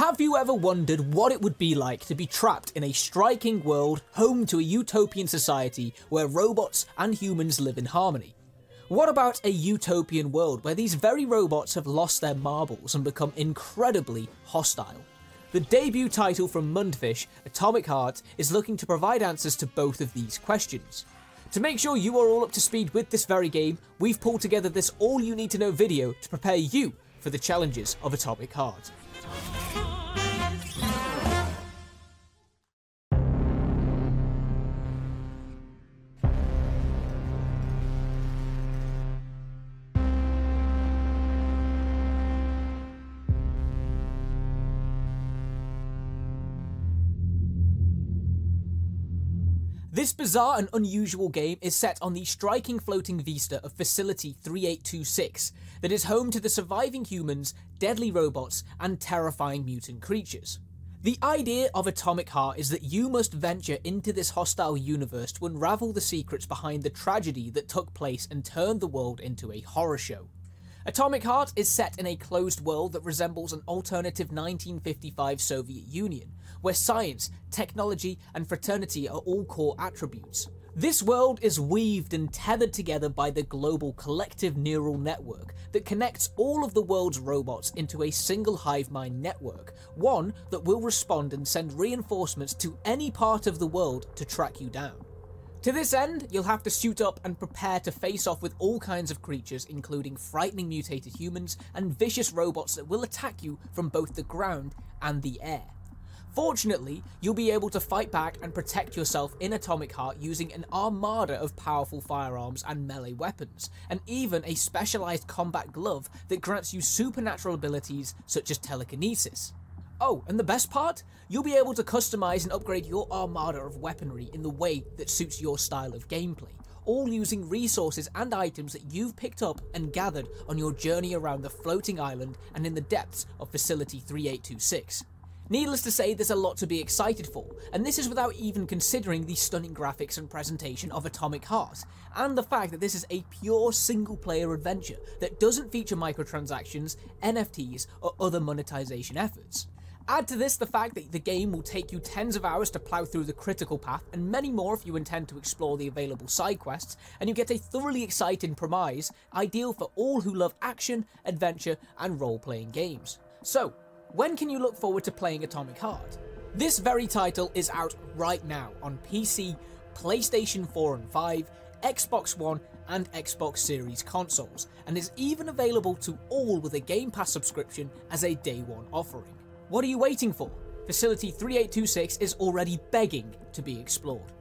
Have you ever wondered what it would be like to be trapped in a striking world home to a utopian society where robots and humans live in harmony? What about a utopian world where these very robots have lost their marbles and become incredibly hostile? The debut title from Mundfish, Atomic Heart, is looking to provide answers to both of these questions. To make sure you are all up to speed with this very game, we've pulled together this all you need to know video to prepare you for the challenges of Atomic Heart. This bizarre and unusual game is set on the striking floating vista of Facility 3826 that is home to the surviving humans, deadly robots, and terrifying mutant creatures. The idea of Atomic Heart is that you must venture into this hostile universe to unravel the secrets behind the tragedy that took place and turned the world into a horror show. Atomic Heart is set in a closed world that resembles an alternative 1955 Soviet Union, where science, technology, and fraternity are all core attributes. This world is weaved and tethered together by the global collective neural network that connects all of the world's robots into a single hive mind network, one that will respond and send reinforcements to any part of the world to track you down. To this end, you'll have to suit up and prepare to face off with all kinds of creatures, including frightening mutated humans and vicious robots that will attack you from both the ground and the air. Fortunately, you'll be able to fight back and protect yourself in Atomic Heart using an armada of powerful firearms and melee weapons, and even a specialized combat glove that grants you supernatural abilities such as telekinesis. Oh, and the best part? You'll be able to customize and upgrade your armada of weaponry in the way that suits your style of gameplay, all using resources and items that you've picked up and gathered on your journey around the floating island and in the depths of Facility 3826. Needless to say, there's a lot to be excited for, and this is without even considering the stunning graphics and presentation of Atomic Heart, and the fact that this is a pure single player adventure that doesn't feature microtransactions, NFTs, or other monetization efforts. Add to this the fact that the game will take you tens of hours to plough through the critical path, and many more if you intend to explore the available side quests, and you get a thoroughly exciting premise, ideal for all who love action, adventure, and role playing games. So, when can you look forward to playing Atomic Heart? This very title is out right now on PC, PlayStation 4 and 5, Xbox One, and Xbox Series consoles, and is even available to all with a Game Pass subscription as a day one offering. What are you waiting for? Facility 3826 is already begging to be explored.